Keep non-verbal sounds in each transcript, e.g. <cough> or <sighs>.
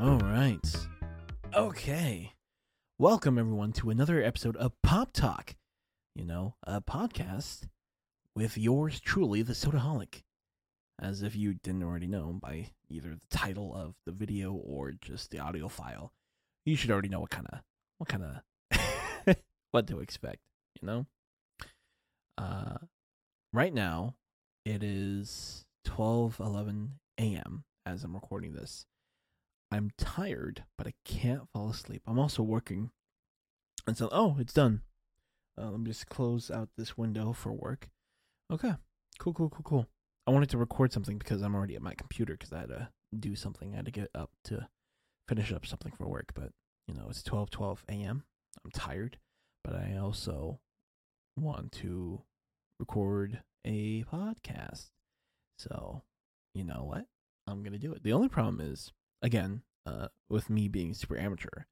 All right. Okay. Welcome, everyone, to another episode of Pop Talk. You know, a podcast with yours truly, the Sodaholic. As if you didn't already know by either the title of the video or just the audio file, you should already know what kind of, what kind of, <laughs> what to expect, you know? Uh, right now, it is 12 11 a.m. as I'm recording this. I'm tired, but I can't fall asleep. I'm also working. And so, oh, it's done. Uh, let me just close out this window for work. Okay, cool, cool, cool, cool. I wanted to record something because I'm already at my computer because I had to do something. I had to get up to finish up something for work. But, you know, it's 12 12 a.m. I'm tired, but I also want to record a podcast. So, you know what? I'm going to do it. The only problem is, again, uh, with me being super amateur,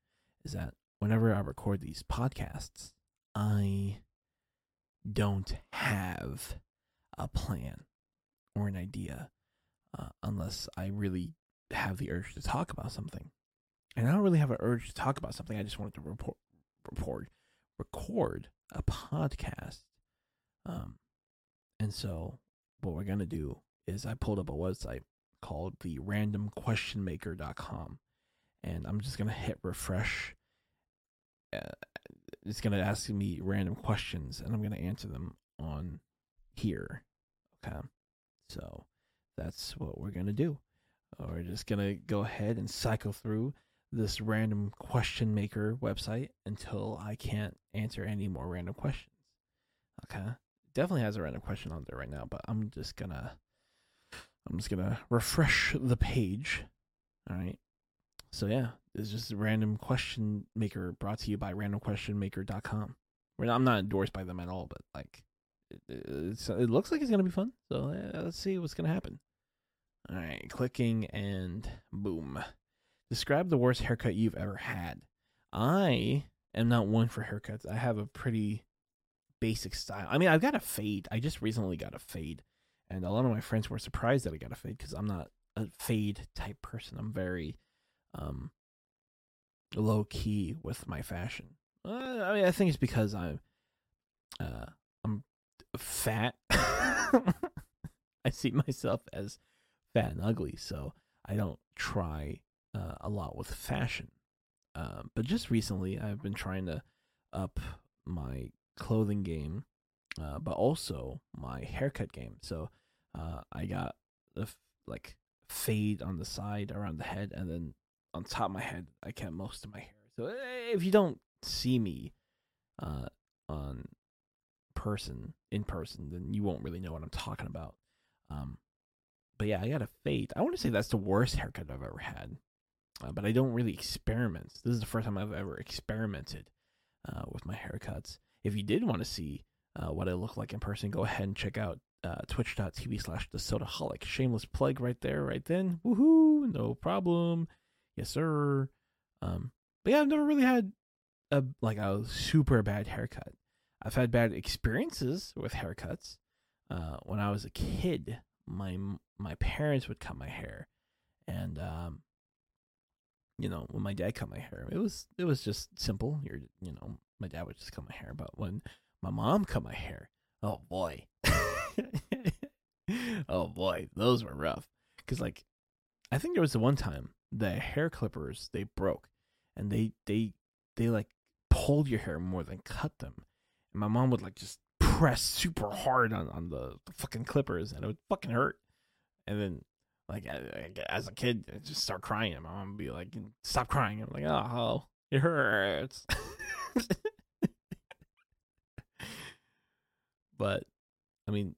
is that whenever I record these podcasts, I don't have a plan or an idea uh, unless I really have the urge to talk about something. And I don't really have an urge to talk about something. I just wanted to report, report, record a podcast. Um, and so what we're gonna do is I pulled up a website called the randomquestionmaker.com and I'm just gonna hit refresh. Uh, it's gonna ask me random questions, and I'm gonna answer them on here. Okay, so that's what we're gonna do. We're just gonna go ahead and cycle through this random question maker website until I can't answer any more random questions. Okay, definitely has a random question on there right now, but I'm just gonna I'm just gonna refresh the page. All right. So yeah, it's just random question maker brought to you by randomquestionmaker.com. I'm not endorsed by them at all, but like it, it looks like it's gonna be fun. So let's see what's gonna happen. All right, clicking and boom. Describe the worst haircut you've ever had. I am not one for haircuts. I have a pretty basic style. I mean, I've got a fade. I just recently got a fade, and a lot of my friends were surprised that I got a fade because I'm not a fade type person. I'm very um low key with my fashion. Uh, I mean, I think it's because I'm uh I'm fat. <laughs> I see myself as fat and ugly, so I don't try uh, a lot with fashion. Uh, but just recently, I've been trying to up my clothing game, uh, but also my haircut game. So uh, I got the f- like fade on the side around the head, and then on top of my head, I kept most of my hair. So if you don't see me uh, on person in person, then you won't really know what I'm talking about. Um, but yeah, I got a fade. I want to say that's the worst haircut I've ever had. Uh, but I don't really experiment. This is the first time I've ever experimented uh, with my haircuts. If you did want to see uh, what I look like in person, go ahead and check out uh, twitch.tv slash the sodaholic. Shameless plug right there, right then. Woohoo! No problem. Yes, sir. Um, but yeah, I've never really had a like a super bad haircut. I've had bad experiences with haircuts. Uh, when I was a kid, my my parents would cut my hair, and um, you know, when my dad cut my hair, it was it was just simple. You're you know, my dad would just cut my hair, but when my mom cut my hair, oh boy, <laughs> oh boy, those were rough. Cause like, I think there was the one time the hair clippers they broke and they they they like pulled your hair more than cut them. And my mom would like just press super hard on, on the, the fucking clippers and it would fucking hurt. And then like as a kid I just start crying and my mom would be like stop crying. I'm like oh it hurts <laughs> but i mean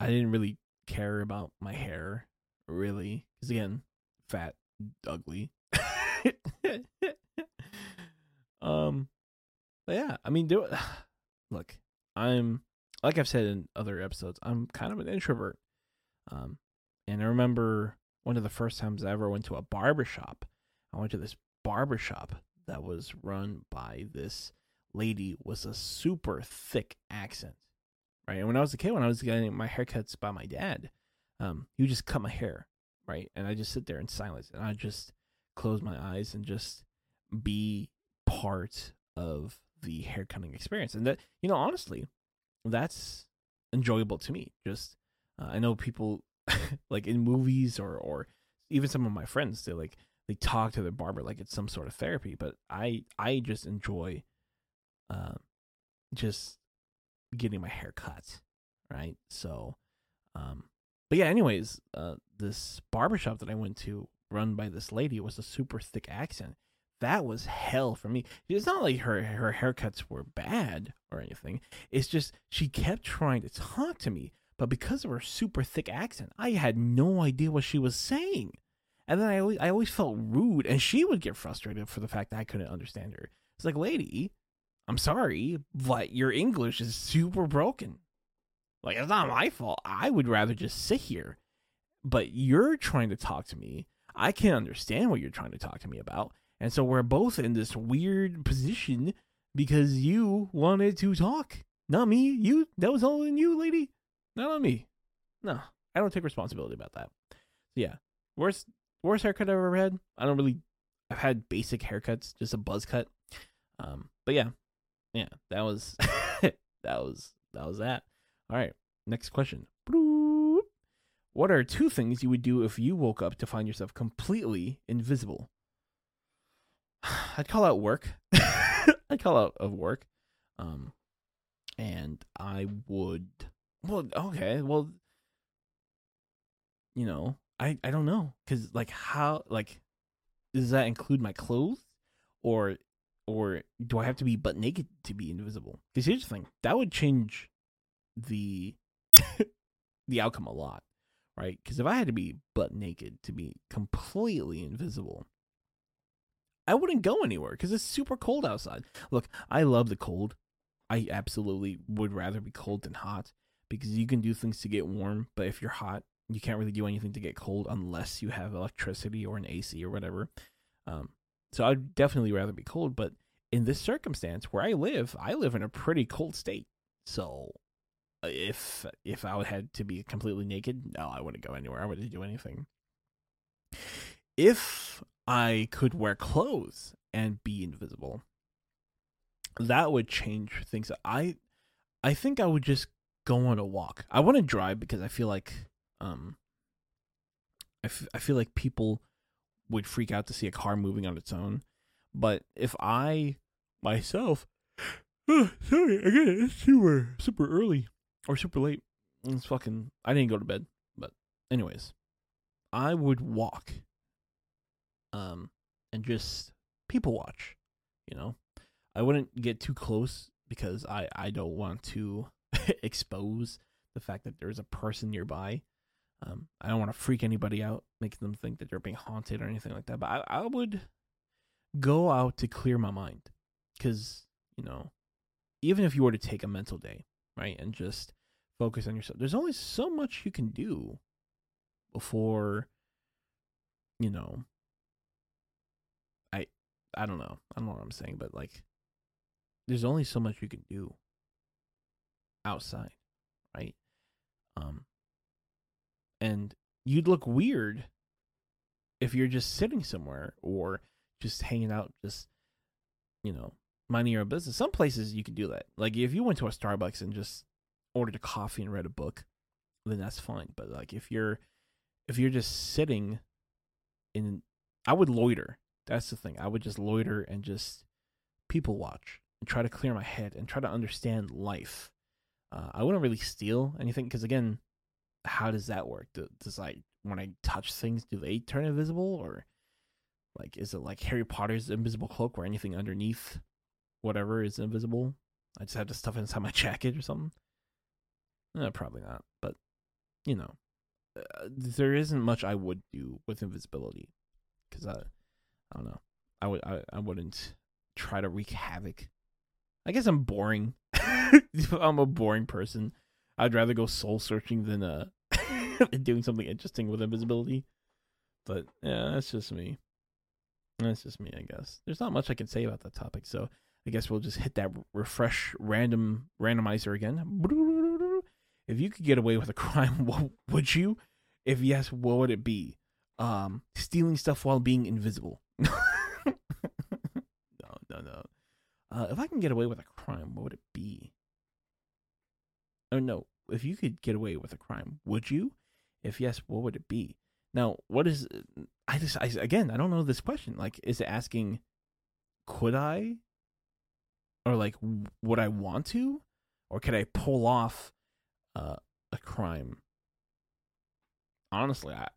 i didn't really care about my hair really because again fat, ugly. <laughs> um, but yeah, I mean, do it. <sighs> Look, I'm like I've said in other episodes, I'm kind of an introvert. Um, and I remember one of the first times I ever went to a barbershop. I went to this barbershop that was run by this lady was a super thick accent. Right. And when I was a kid, when I was getting my haircuts by my dad, um, he would just cut my hair right? And I just sit there in silence and I just close my eyes and just be part of the haircutting experience. And that, you know, honestly, that's enjoyable to me. Just, uh, I know people <laughs> like in movies or, or even some of my friends, they like, they talk to their barber like it's some sort of therapy, but I, I just enjoy, uh, just getting my hair cut. Right. So, um, but yeah, anyways, uh, this barbershop that I went to, run by this lady, was a super thick accent. That was hell for me. It's not like her her haircuts were bad or anything. It's just she kept trying to talk to me, but because of her super thick accent, I had no idea what she was saying. And then I always I always felt rude, and she would get frustrated for the fact that I couldn't understand her. It's like, lady, I'm sorry, but your English is super broken. Like, it's not my fault. I would rather just sit here. But you're trying to talk to me. I can't understand what you're trying to talk to me about. And so we're both in this weird position because you wanted to talk. Not me. You that was all in you, lady. Not on me. No. I don't take responsibility about that. Yeah. Worst worst haircut I've ever had. I don't really I've had basic haircuts, just a buzz cut. Um, but yeah. Yeah, <laughs> that was that was that was that. All right, next question. What are two things you would do if you woke up to find yourself completely invisible? <sighs> I'd call out work. <laughs> I'd call out of work. Um, and I would. Well, okay. Well, you know, I I don't know because like how like does that include my clothes or or do I have to be butt naked to be invisible? Because here's the thing that would change the <laughs> the outcome a lot, right? Because if I had to be butt naked to be completely invisible, I wouldn't go anywhere because it's super cold outside. Look, I love the cold. I absolutely would rather be cold than hot because you can do things to get warm, but if you're hot, you can't really do anything to get cold unless you have electricity or an AC or whatever. Um, so I'd definitely rather be cold, but in this circumstance where I live, I live in a pretty cold state. So if if I had to be completely naked, no, I wouldn't go anywhere. I wouldn't do anything. If I could wear clothes and be invisible, that would change things. I I think I would just go on a walk. I want to drive because I feel like um I, f- I feel like people would freak out to see a car moving on its own. But if I myself <gasps> oh, sorry, again, it's super super early or super late. It's fucking. I didn't go to bed, but anyways, I would walk, um, and just people watch. You know, I wouldn't get too close because I I don't want to <laughs> expose the fact that there's a person nearby. Um, I don't want to freak anybody out, making them think that they're being haunted or anything like that. But I I would go out to clear my mind, because you know, even if you were to take a mental day, right, and just focus on yourself. There's only so much you can do before you know I I don't know. I don't know what I'm saying, but like there's only so much you can do outside, right? Um and you'd look weird if you're just sitting somewhere or just hanging out just you know minding your own business some places you can do that like if you went to a starbucks and just ordered a coffee and read a book, then that's fine. But like if you're if you're just sitting in I would loiter. That's the thing. I would just loiter and just people watch and try to clear my head and try to understand life. Uh, I wouldn't really steal anything because again, how does that work? Does like when I touch things, do they turn invisible or like is it like Harry Potter's invisible cloak where anything underneath whatever is invisible? I just have to stuff inside my <laughs> jacket or something. Uh, probably not, but you know, uh, there isn't much I would do with invisibility because I, I don't know, I would I, I wouldn't try to wreak havoc. I guess I'm boring. <laughs> I'm a boring person. I'd rather go soul searching than uh <laughs> doing something interesting with invisibility. But yeah, that's just me. That's just me, I guess. There's not much I can say about that topic, so I guess we'll just hit that refresh random randomizer again. <laughs> If you could get away with a crime, <laughs> what would you? If yes, what would it be? Um, stealing stuff while being invisible. no, no, no. Uh, if I can get away with a crime, what would it be? Oh no, if you could get away with a crime, would you? If yes, what would it be? Now, what is? I just, I again, I don't know this question. Like, is it asking, could I, or like, would I want to, or could I pull off uh, a crime? Honestly, I,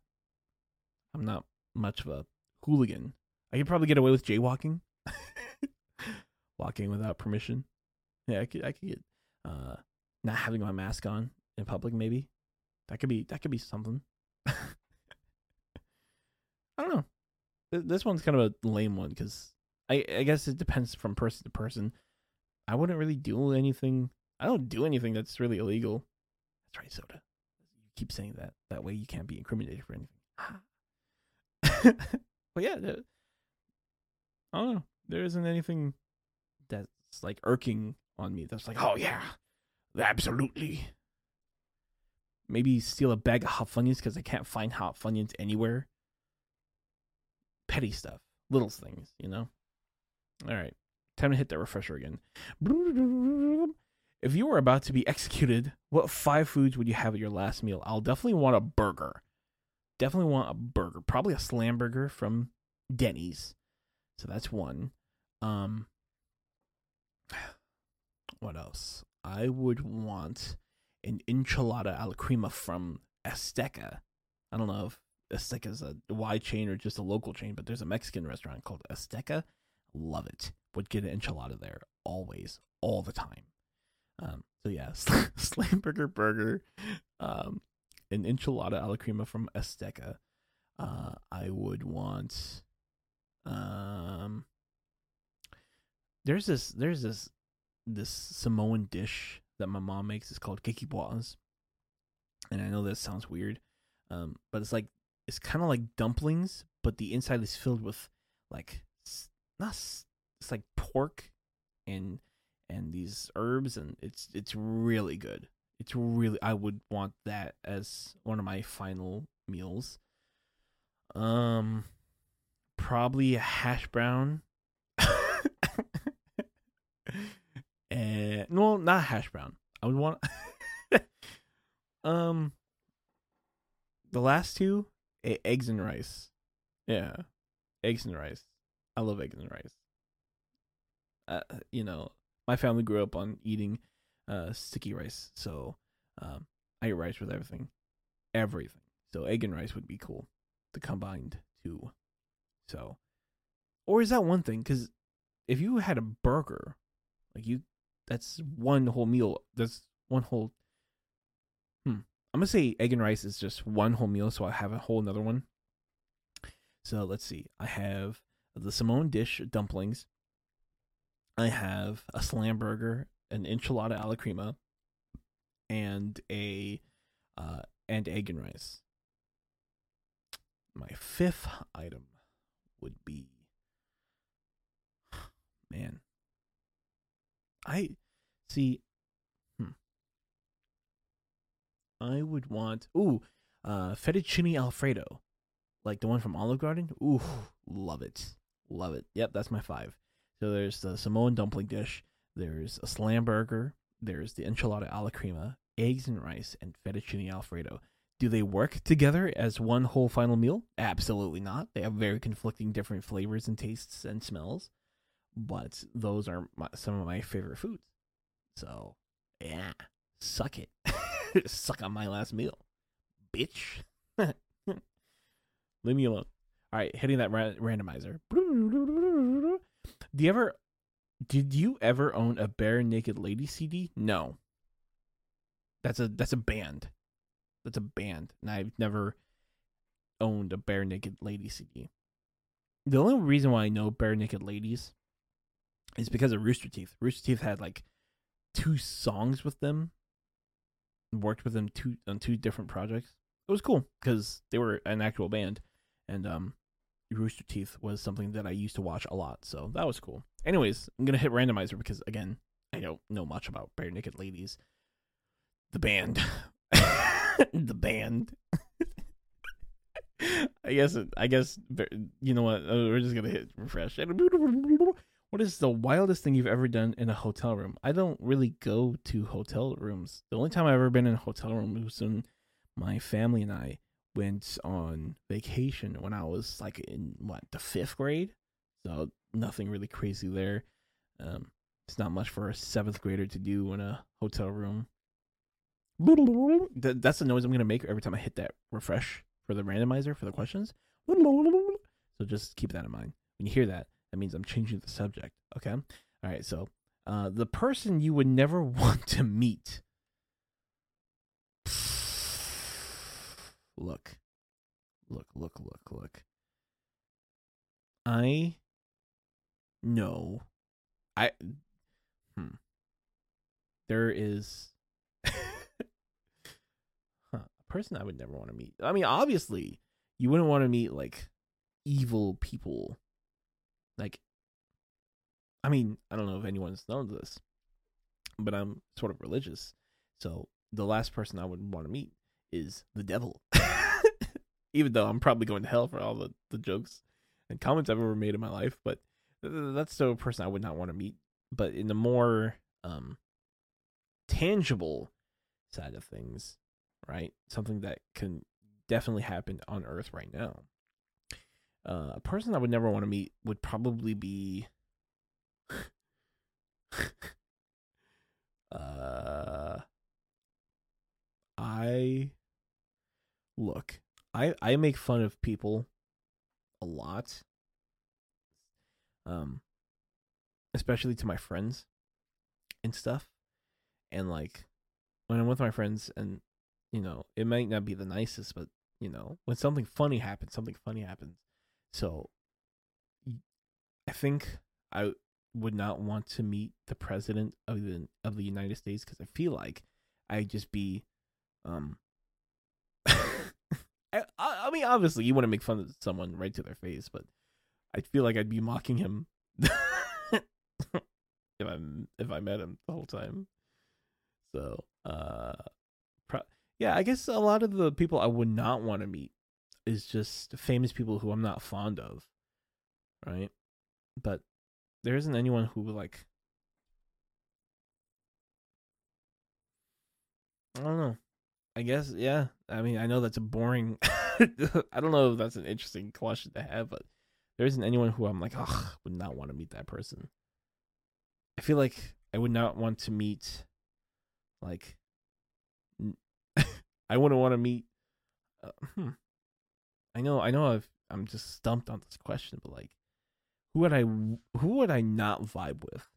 I'm not much of a hooligan. I could probably get away with jaywalking, <laughs> walking without permission. Yeah, I could, I could get uh, not having my mask on in public. Maybe that could be that could be something. <laughs> I don't know. This one's kind of a lame one because I I guess it depends from person to person. I wouldn't really do anything. I don't do anything that's really illegal. That's right, soda. You keep saying that. That way you can't be incriminated for anything. <laughs> but yeah, I don't know. There isn't anything that's like irking on me. That's like, oh yeah, absolutely. Maybe steal a bag of hot funyuns because I can't find hot funyuns anywhere. Petty stuff, little things, you know. All right, time to hit that refresher again. If you were about to be executed, what five foods would you have at your last meal? I'll definitely want a burger. Definitely want a burger. Probably a slam burger from Denny's. So that's one. Um <sighs> what else? I would want an enchilada a la crema from Azteca. I don't know if Azteca is a wide chain or just a local chain, but there's a Mexican restaurant called Azteca. Love it. Would get an enchilada there always, all the time. Um, so yeah, <laughs> slam burger burger, um, an enchilada a la crema from Azteca. Uh, I would want. Um, there's this there's this this Samoan dish that my mom makes. It's called keke pua'a. And I know that sounds weird, um, but it's like it's kind of like dumplings, but the inside is filled with like not it's like pork and and these herbs, and it's it's really good. It's really I would want that as one of my final meals. Um, probably a hash brown. <laughs> and no, not hash brown. I would want. <laughs> um, the last two, eggs and rice. Yeah, eggs and rice. I love eggs and rice. Uh, you know, my family grew up on eating uh sticky rice, so um, I eat rice with everything, everything. So egg and rice would be cool, the combined two. So, or is that one thing? Because if you had a burger, like you that's one whole meal. That's one whole. Hmm. I'm gonna say egg and rice is just one whole meal, so I have a whole another one. So let's see. I have the Samoan dish dumplings. I have a slam burger, an enchilada a la crema, and a uh, and egg and rice. My fifth item would be <sighs> man I see. Hmm. I would want ooh, uh, fettuccine alfredo, like the one from Olive Garden. Ooh, love it, love it. Yep, that's my five. So there's the Samoan dumpling dish. There's a slam burger. There's the enchilada a la crema, eggs and rice, and fettuccine alfredo. Do they work together as one whole final meal? Absolutely not. They have very conflicting different flavors and tastes and smells but those are my, some of my favorite foods. So, yeah, suck it. <laughs> suck on my last meal, bitch. <laughs> Leave me alone. All right, hitting that ra- randomizer. Do you ever did you ever own a Barenaked Lady CD? No. That's a that's a band. That's a band, and I've never owned a Barenaked Lady CD. The only reason why I know Barenaked Ladies is because of Rooster Teeth. Rooster Teeth had like two songs with them, worked with them two on two different projects. It was cool because they were an actual band, and um, Rooster Teeth was something that I used to watch a lot, so that was cool. Anyways, I'm gonna hit randomizer because again, I don't know much about Barenaked Ladies, the band, <laughs> the band. I <laughs> I guess. I guess. You know what? Uh, we're just gonna hit refresh. <laughs> What is the wildest thing you've ever done in a hotel room? I don't really go to hotel rooms. The only time I've ever been in a hotel room was when my family and I went on vacation when I was like in what the fifth grade. So nothing really crazy there. Um, it's not much for a seventh grader to do in a hotel room. That's the noise I'm gonna make every time I hit that refresh for the randomizer for the questions. So just keep that in mind. When you hear that, that means I'm changing the subject. Okay. All right. So, uh, the person you would never <laughs> want to meet. <sighs> Look, look, look, look, look. I know. I. Hmm. There is. <laughs> huh, a person I would never want to meet. I mean, obviously, you wouldn't want to meet like evil people like, I mean, I don't know if anyone's known this, but I'm sort of religious. So the last person I would want to meet is the devil. <laughs> Even though I'm probably going to hell for all the, the jokes and comments I've ever made in my life, but that's the person I would not want to meet. But in the more um, tangible side of things, right? Something that can definitely happen on Earth right now uh, a person I would never want to meet would probably be. <laughs> uh, I look. I I make fun of people a lot. Um, especially to my friends and stuff, and like when I'm with my friends, and you know, it might not be the nicest, but you know, when something funny happens, something funny happens so I think I would not want to meet the president of the of the United States because I feel like I'd just be um <laughs> I, I mean obviously you want to make fun of someone right to their face, but I feel like I'd be mocking him <laughs> if I if I met him the whole time. So, uh pro- yeah, I guess a lot of the people I would not want to meet is just famous people who I'm not fond of, right? But there isn't anyone who like I don't know. I guess yeah. I mean, I know that's a boring. <laughs> I don't know if that's an interesting question to have, but there isn't anyone who I'm like, oh, would not want to meet that person. I feel like I would not want to meet, like, <laughs> I wouldn't want to meet. Uh, hmm. I know, I know, I've, I'm just stumped on this question, but like, who would I, who would I not vibe with?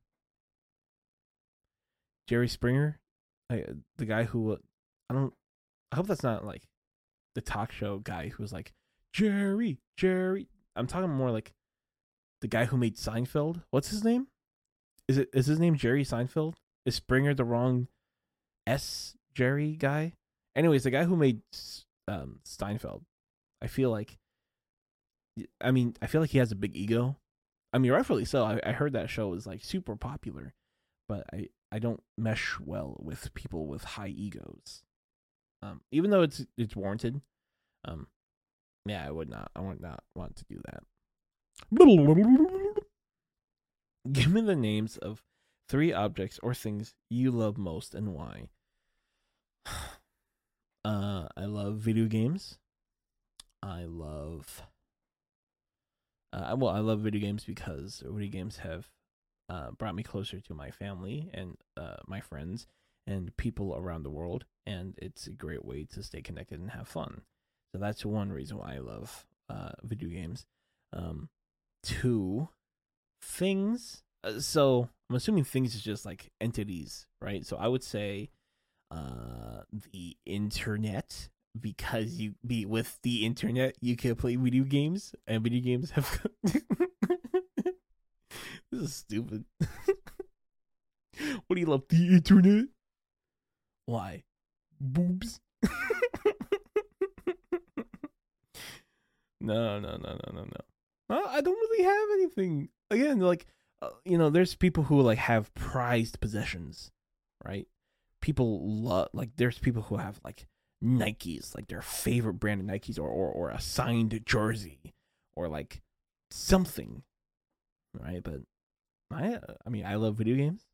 Jerry Springer, I, the guy who, I don't, I hope that's not like the talk show guy who was like Jerry, Jerry. I'm talking more like the guy who made Seinfeld. What's his name? Is it is his name Jerry Seinfeld? Is Springer the wrong S Jerry guy? Anyways, the guy who made um, Seinfeld. I feel like, I mean, I feel like he has a big ego. I mean, rightfully so. I, I heard that show was like super popular, but I I don't mesh well with people with high egos. Um, even though it's it's warranted. Um, yeah, I would not. I would not want to do that. <laughs> Give me the names of three objects or things you love most and why. <sighs> Uh, I love video games. I love. Uh, well, I love video games because video games have uh, brought me closer to my family and uh, my friends and people around the world, and it's a great way to stay connected and have fun. So that's one reason why I love uh, video games. Um, two things. Uh, so I'm assuming things is just like entities, right? So I would say uh, the internet because you be with the internet you can play video games and video games have <laughs> this is stupid. <laughs> What do you love the internet? Why? Boobs. <laughs> No no no no no no. I don't really have anything. Again like uh, you know there's people who like have prized possessions right? People love like there's people who have like Nikes, like their favorite brand of Nikes, or or, or a signed jersey, or like something, right? But I I mean I love video games.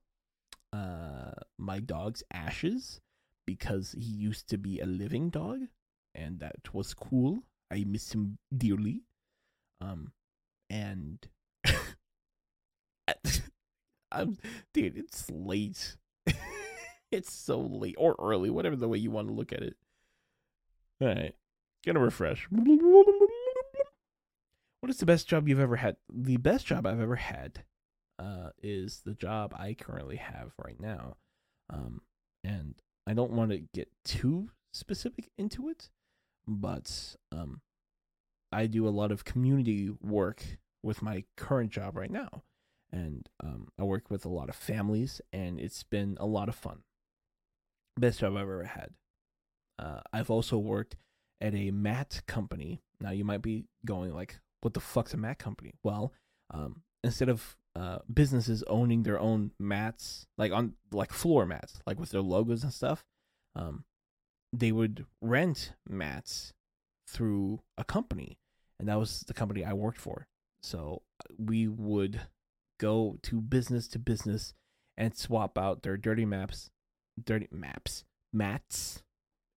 Uh, my dog's Ashes because he used to be a living dog, and that was cool. I miss him dearly. Um, and <laughs> I'm dude, it's late. <laughs> it's so late or early, whatever the way you want to look at it. All right, gonna refresh. What is the best job you've ever had? The best job I've ever had uh, is the job I currently have right now. Um, and I don't want to get too specific into it, but um, I do a lot of community work with my current job right now. And um, I work with a lot of families, and it's been a lot of fun. Best job I've ever had. Uh, I've also worked at a mat company. Now you might be going like, "What the fuck's a mat company?" Well, um, instead of uh, businesses owning their own mats, like on like floor mats, like with their logos and stuff, um, they would rent mats through a company, and that was the company I worked for. So we would go to business to business and swap out their dirty maps, dirty maps, mats,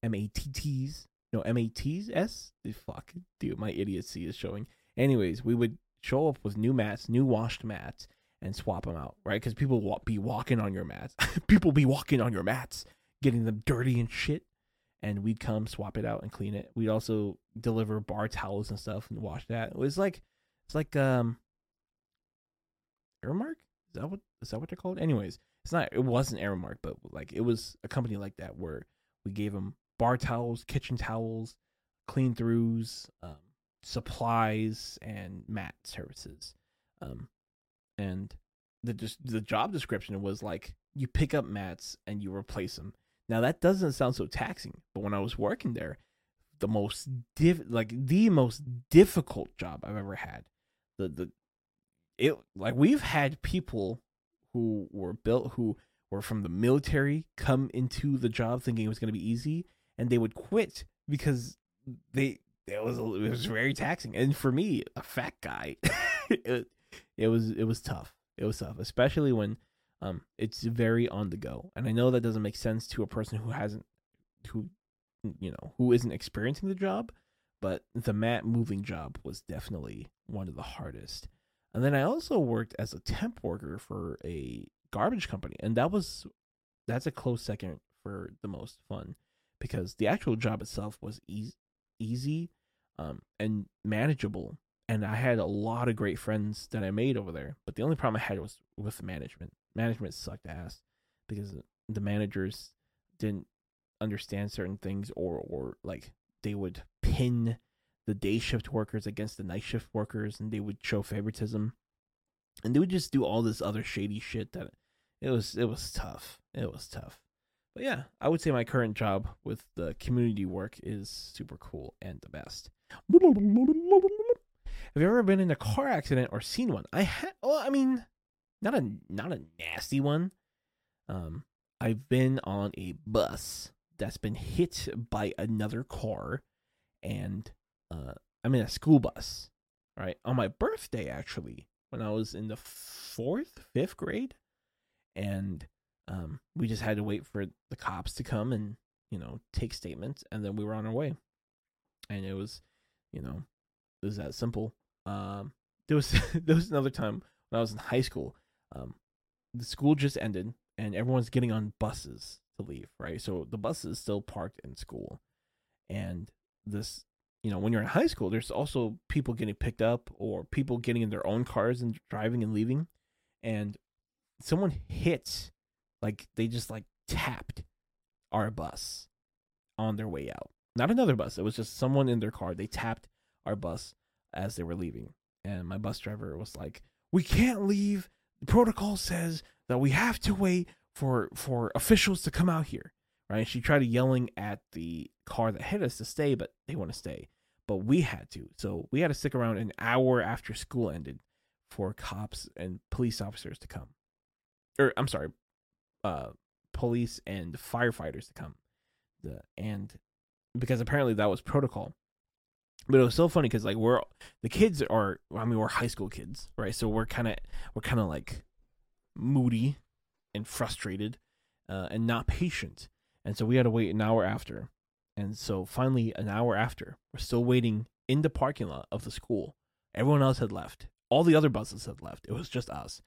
M A T T's, no M A T's S. Fuck, dude, my idiocy is showing. Anyways, we would show up with new mats, new washed mats, and swap them out, right? Because people will be walking on your mats. <laughs> people be walking on your mats, getting them dirty and shit. And we'd come swap it out and clean it. We'd also deliver bar towels and stuff and wash that. It was like it's like um Aramark? Is that what is that what they're called? Anyways, it's not it wasn't Aramark, but like it was a company like that where we gave them bar towels, kitchen towels, clean throughs, um, supplies and mat services. Um, and the just the job description was like you pick up mats and you replace them. Now that doesn't sound so taxing, but when I was working there, the most diff like the most difficult job I've ever had. The the it like we've had people who were built who were from the military come into the job thinking it was going to be easy and they would quit because they it was it was very taxing, and for me, a fat guy, <laughs> it, it was it was tough. It was tough, especially when um it's very on the go. And I know that doesn't make sense to a person who hasn't who you know who isn't experiencing the job, but the mat moving job was definitely one of the hardest. And then I also worked as a temp worker for a garbage company, and that was that's a close second for the most fun because the actual job itself was easy um, and manageable. And I had a lot of great friends that I made over there. But the only problem I had was with management. Management sucked ass because the managers didn't understand certain things or or like they would pin the day shift workers against the night shift workers and they would show favoritism and they would just do all this other shady shit that it was it was tough it was tough but yeah, I would say my current job with the community work is super cool and the best. Have you ever been in a car accident or seen one? I had. Well, I mean, not a not a nasty one. Um, I've been on a bus that's been hit by another car, and uh, I'm in a school bus. Right on my birthday, actually, when I was in the fourth, fifth grade, and um, we just had to wait for the cops to come and you know take statements, and then we were on our way. And it was, you know, it was that simple. Um, there was <laughs> there was another time when I was in high school. Um, the school just ended, and everyone's getting on buses to leave. Right, so the bus is still parked in school, and this you know, when you're in high school, there's also people getting picked up or people getting in their own cars and driving and leaving. And someone hits like they just like tapped our bus on their way out. Not another bus. It was just someone in their car. They tapped our bus as they were leaving. And my bus driver was like, "We can't leave. The protocol says that we have to wait for for officials to come out here." Right? She tried yelling at the car that hit us to stay, but they want to stay. But we had to. So we had to stick around an hour after school ended for cops and police officers to come. Or I'm sorry, uh, police and firefighters to come. The and because apparently that was protocol. But it was so funny because like we're the kids are I mean we're high school kids right? So we're kind of we're kind of like moody and frustrated uh, and not patient. And so we had to wait an hour after. And so finally an hour after we're still waiting in the parking lot of the school. Everyone else had left. All the other buses had left. It was just us.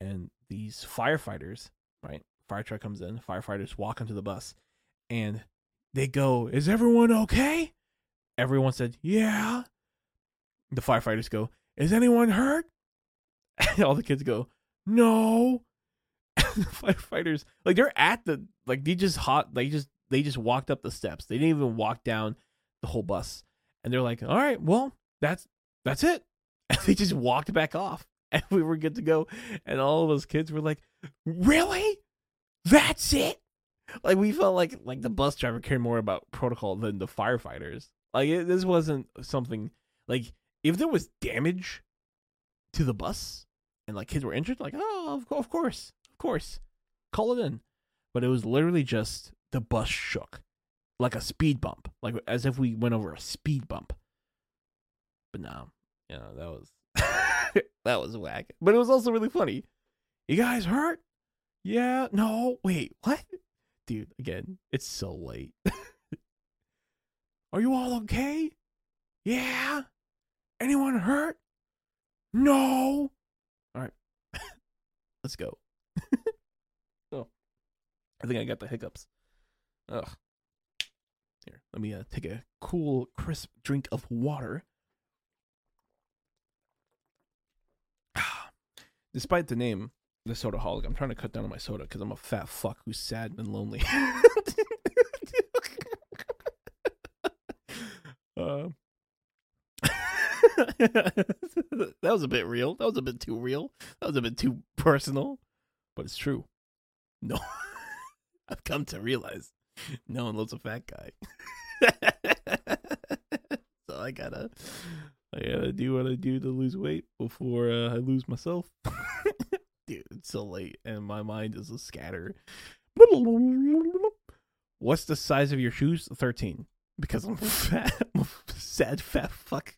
And these firefighters right fire truck comes in firefighters walk onto the bus and they go is everyone okay? Everyone said yeah. The firefighters go is anyone hurt? <laughs> All the kids go no. <laughs> The firefighters like they're at the like they just hot they just they just walked up the steps. They didn't even walk down the whole bus. And they're like all right well that's that's it. <laughs> And they just walked back off. And we were good to go. And all of those kids were like really that's it? Like we felt like like the bus driver cared more about protocol than the firefighters. Like it, this wasn't something like if there was damage to the bus and like kids were injured like oh of, of course of course call it in. But it was literally just the bus shook like a speed bump like as if we went over a speed bump. But no you know that was <laughs> that was whack. But it was also really funny. You guys hurt yeah no wait what? Dude again it's so late. <laughs> Are you all okay? Yeah? Anyone hurt? No? All right <laughs> let's go. <laughs> Oh i think i got the hiccups. Ugh. Here let me uh, take a cool crisp drink of water. <sighs> Despite the name the Sodaholic. I'm trying to cut down on my soda because i'm a fat fuck who's sad and lonely. Uh, <laughs> <laughs> that was a bit real. That was a bit too real. That was a bit too personal. But it's true. No <laughs> i've come to realize no one loves a fat guy. So i gotta i gotta do what i do to lose weight before uh, i lose myself dude, it's <laughs> so late and my mind is a scatter. <laughs> What's the size of your shoes? 13. Because I'm <laughs> fat. I'm sad fat fuck.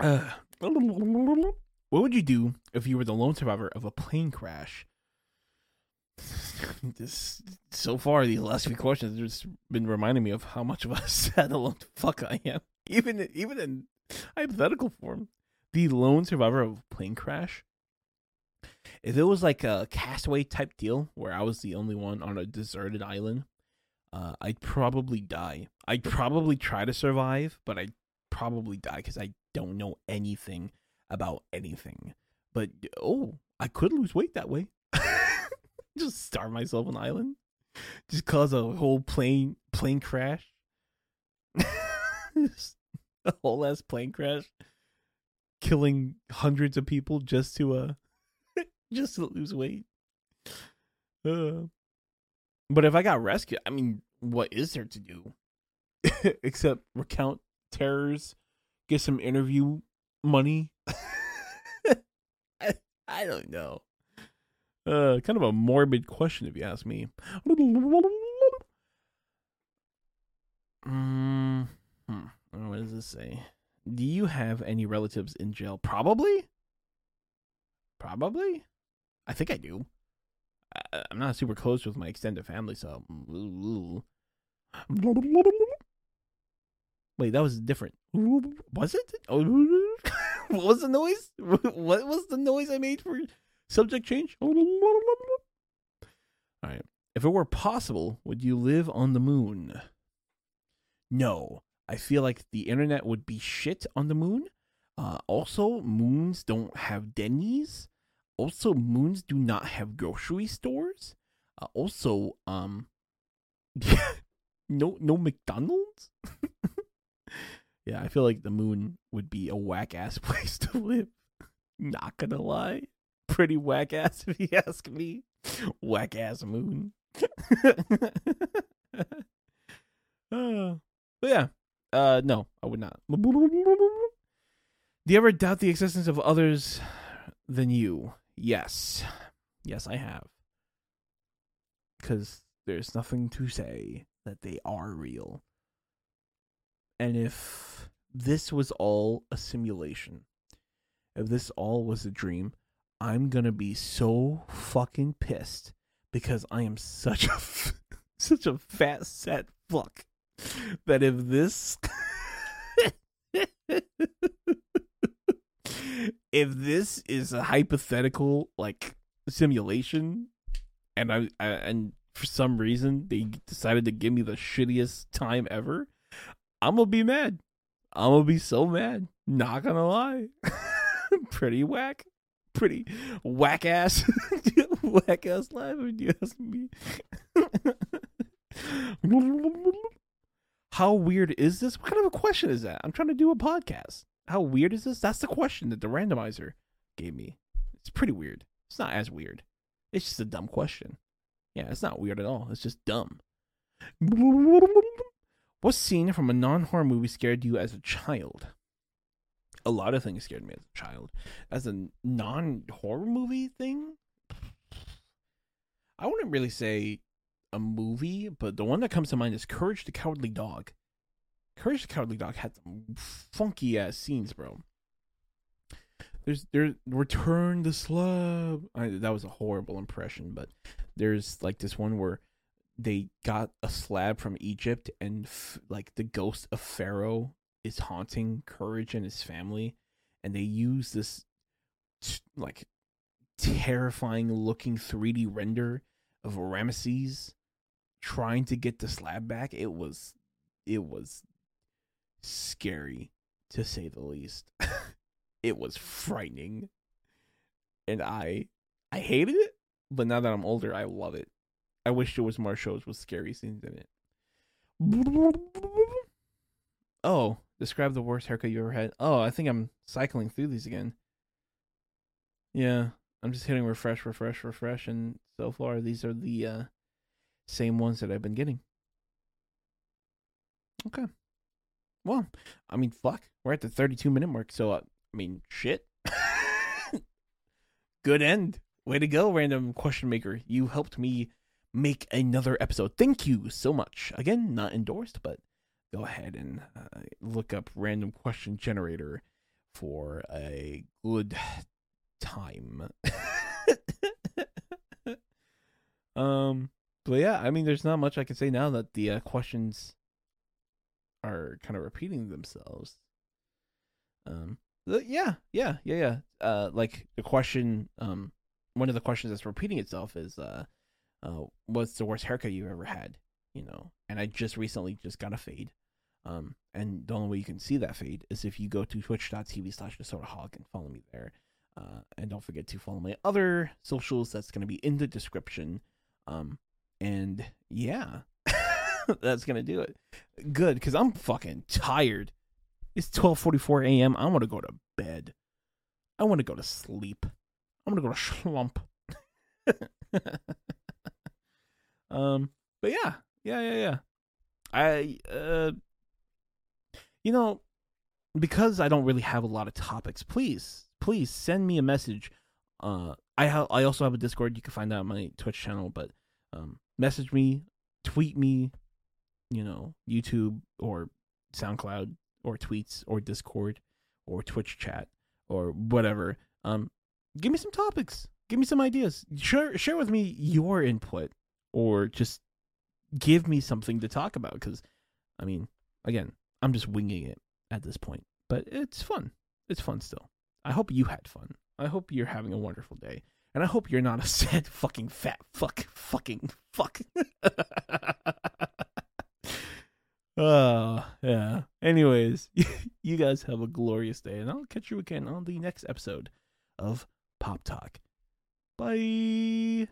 uh, <sighs> what would you do if you were the lone survivor of a plane crash? This so far these last few questions have just been reminding me of how much of a <laughs> sad alone fuck I am. Even even in hypothetical form, the lone survivor of a plane crash. If it was like a castaway type deal where I was the only one on a deserted island, uh, I'd probably die. I'd probably try to survive, but I'd probably die because I don't know anything about anything. But oh, I could lose weight that way. <laughs> <laughs> just starve myself on an island, just cause a whole plane plane crash, <laughs> a whole ass plane crash, killing hundreds of people just to uh <laughs> just to lose weight. Uh, but if I got rescued, I mean, what is there to do except recount terrors, get some interview money? I, I don't know. Uh, kind of a morbid question, if you ask me. Mm, hmm. What does this say? Do you have any relatives in jail? Probably. Probably. I think I do. I, I'm not super close with my extended family, so. Wait, that was different. Was it? <laughs> What was the noise? <laughs> What was the noise I made for Subject change. <laughs> All right. If it were possible, would you live on the moon? No. I feel like the internet would be shit on the moon. Uh, also, moons don't have Denny's. Also, moons do not have grocery stores. Uh, also, um, <laughs> no, no McDonald's. <laughs> yeah, I feel like the moon would be a whack ass place to live. Not gonna lie pretty whack ass <laughs> if you ask me. Whack ass moon. uh, <laughs> but yeah, uh, no, I would not. Do you ever doubt the existence of others than you. Yes. Yes, I have. Because there's nothing to say that they are real. And if this was all a simulation, if this all was a dream, I'm gonna be so fucking pissed because I am such <laughs> a such a fat set fuck that if this <laughs> if this is a hypothetical like simulation and I, I and for some reason they decided to give me the shittiest time ever i'm gonna be mad. I'm gonna be so mad. Not gonna lie. <laughs> Pretty whack pretty whack ass <laughs> whack ass live if you ask me. <laughs> How weird is this? What kind of a question is that? I'm trying to do a podcast. How weird is this? That's the question that the randomizer gave me. It's pretty weird. It's not as weird. It's just a dumb question. Yeah, it's not weird at all. It's just dumb. <laughs> What scene from a non horror movie scared you as a child? A lot of things scared me as a child. As a non horror movie thing, I wouldn't really say a movie, but the one that comes to mind is Courage the Cowardly Dog. Courage the Cowardly Dog had some funky ass scenes, bro. There's there Return the Slab. I, that was a horrible impression, but there's like this one where they got a slab from Egypt and f- like the ghost of Pharaoh is haunting Courage and his family and they use this t- like terrifying looking 3D render of Ramesses trying to get the slab back. It was it was scary to say the least. <laughs> it was frightening. And I I hated it but now that I'm older, I love it. I wish there was more shows with scary scenes in it. Oh, describe the worst haircut you ever had. Oh, I think I'm cycling through these again. Yeah, I'm just hitting refresh, refresh, refresh, and so far these are the uh, same ones that I've been getting. Okay. Well, I mean, fuck. We're at the 32 minute mark, so uh, I mean, shit. <laughs> Good end. Way to go, random question maker. You helped me make another episode. Thank you so much. Again, not endorsed, but go ahead and uh, look up random question generator for a good time. <laughs> um, but yeah, I mean, there's not much I can say now that the uh, questions are kind of repeating themselves. Um, yeah, yeah, yeah, yeah. Uh, like the question, um, one of the questions that's repeating itself is uh, uh what's the worst haircut you've ever had you know and i just recently just got a fade um and the only way you can see that fade is if you go to twitch.tv slash hog and follow me there uh and don't forget to follow my other socials that's going to be in the description um and yeah <laughs> that's gonna do it good because i'm fucking tired it's 12:44 a.m. I want to go to bed. I want to go to sleep. I'm gonna go to Schlump. <laughs> um, but yeah, yeah, yeah, yeah. I uh, you know, because I don't really have a lot of topics. Please, please send me a message. Uh, I have I also have a Discord. You can find that on my Twitch channel. But um, message me, tweet me, you know, YouTube or SoundCloud or tweets or Discord or Twitch chat or whatever. Um, give me some topics. Give me some ideas. Share share with me your input, or just give me something to talk about. Because, I mean, again, I'm just winging it at this point, but it's fun. It's fun still. I hope you had fun. I hope you're having a wonderful day, and I hope you're not <laughs> a sad fucking fat fuck fucking fuck. Oh, <laughs> yeah. Anyways, <laughs> you guys have a glorious day, and I'll catch you again on the next episode of Pop Talk. Bye.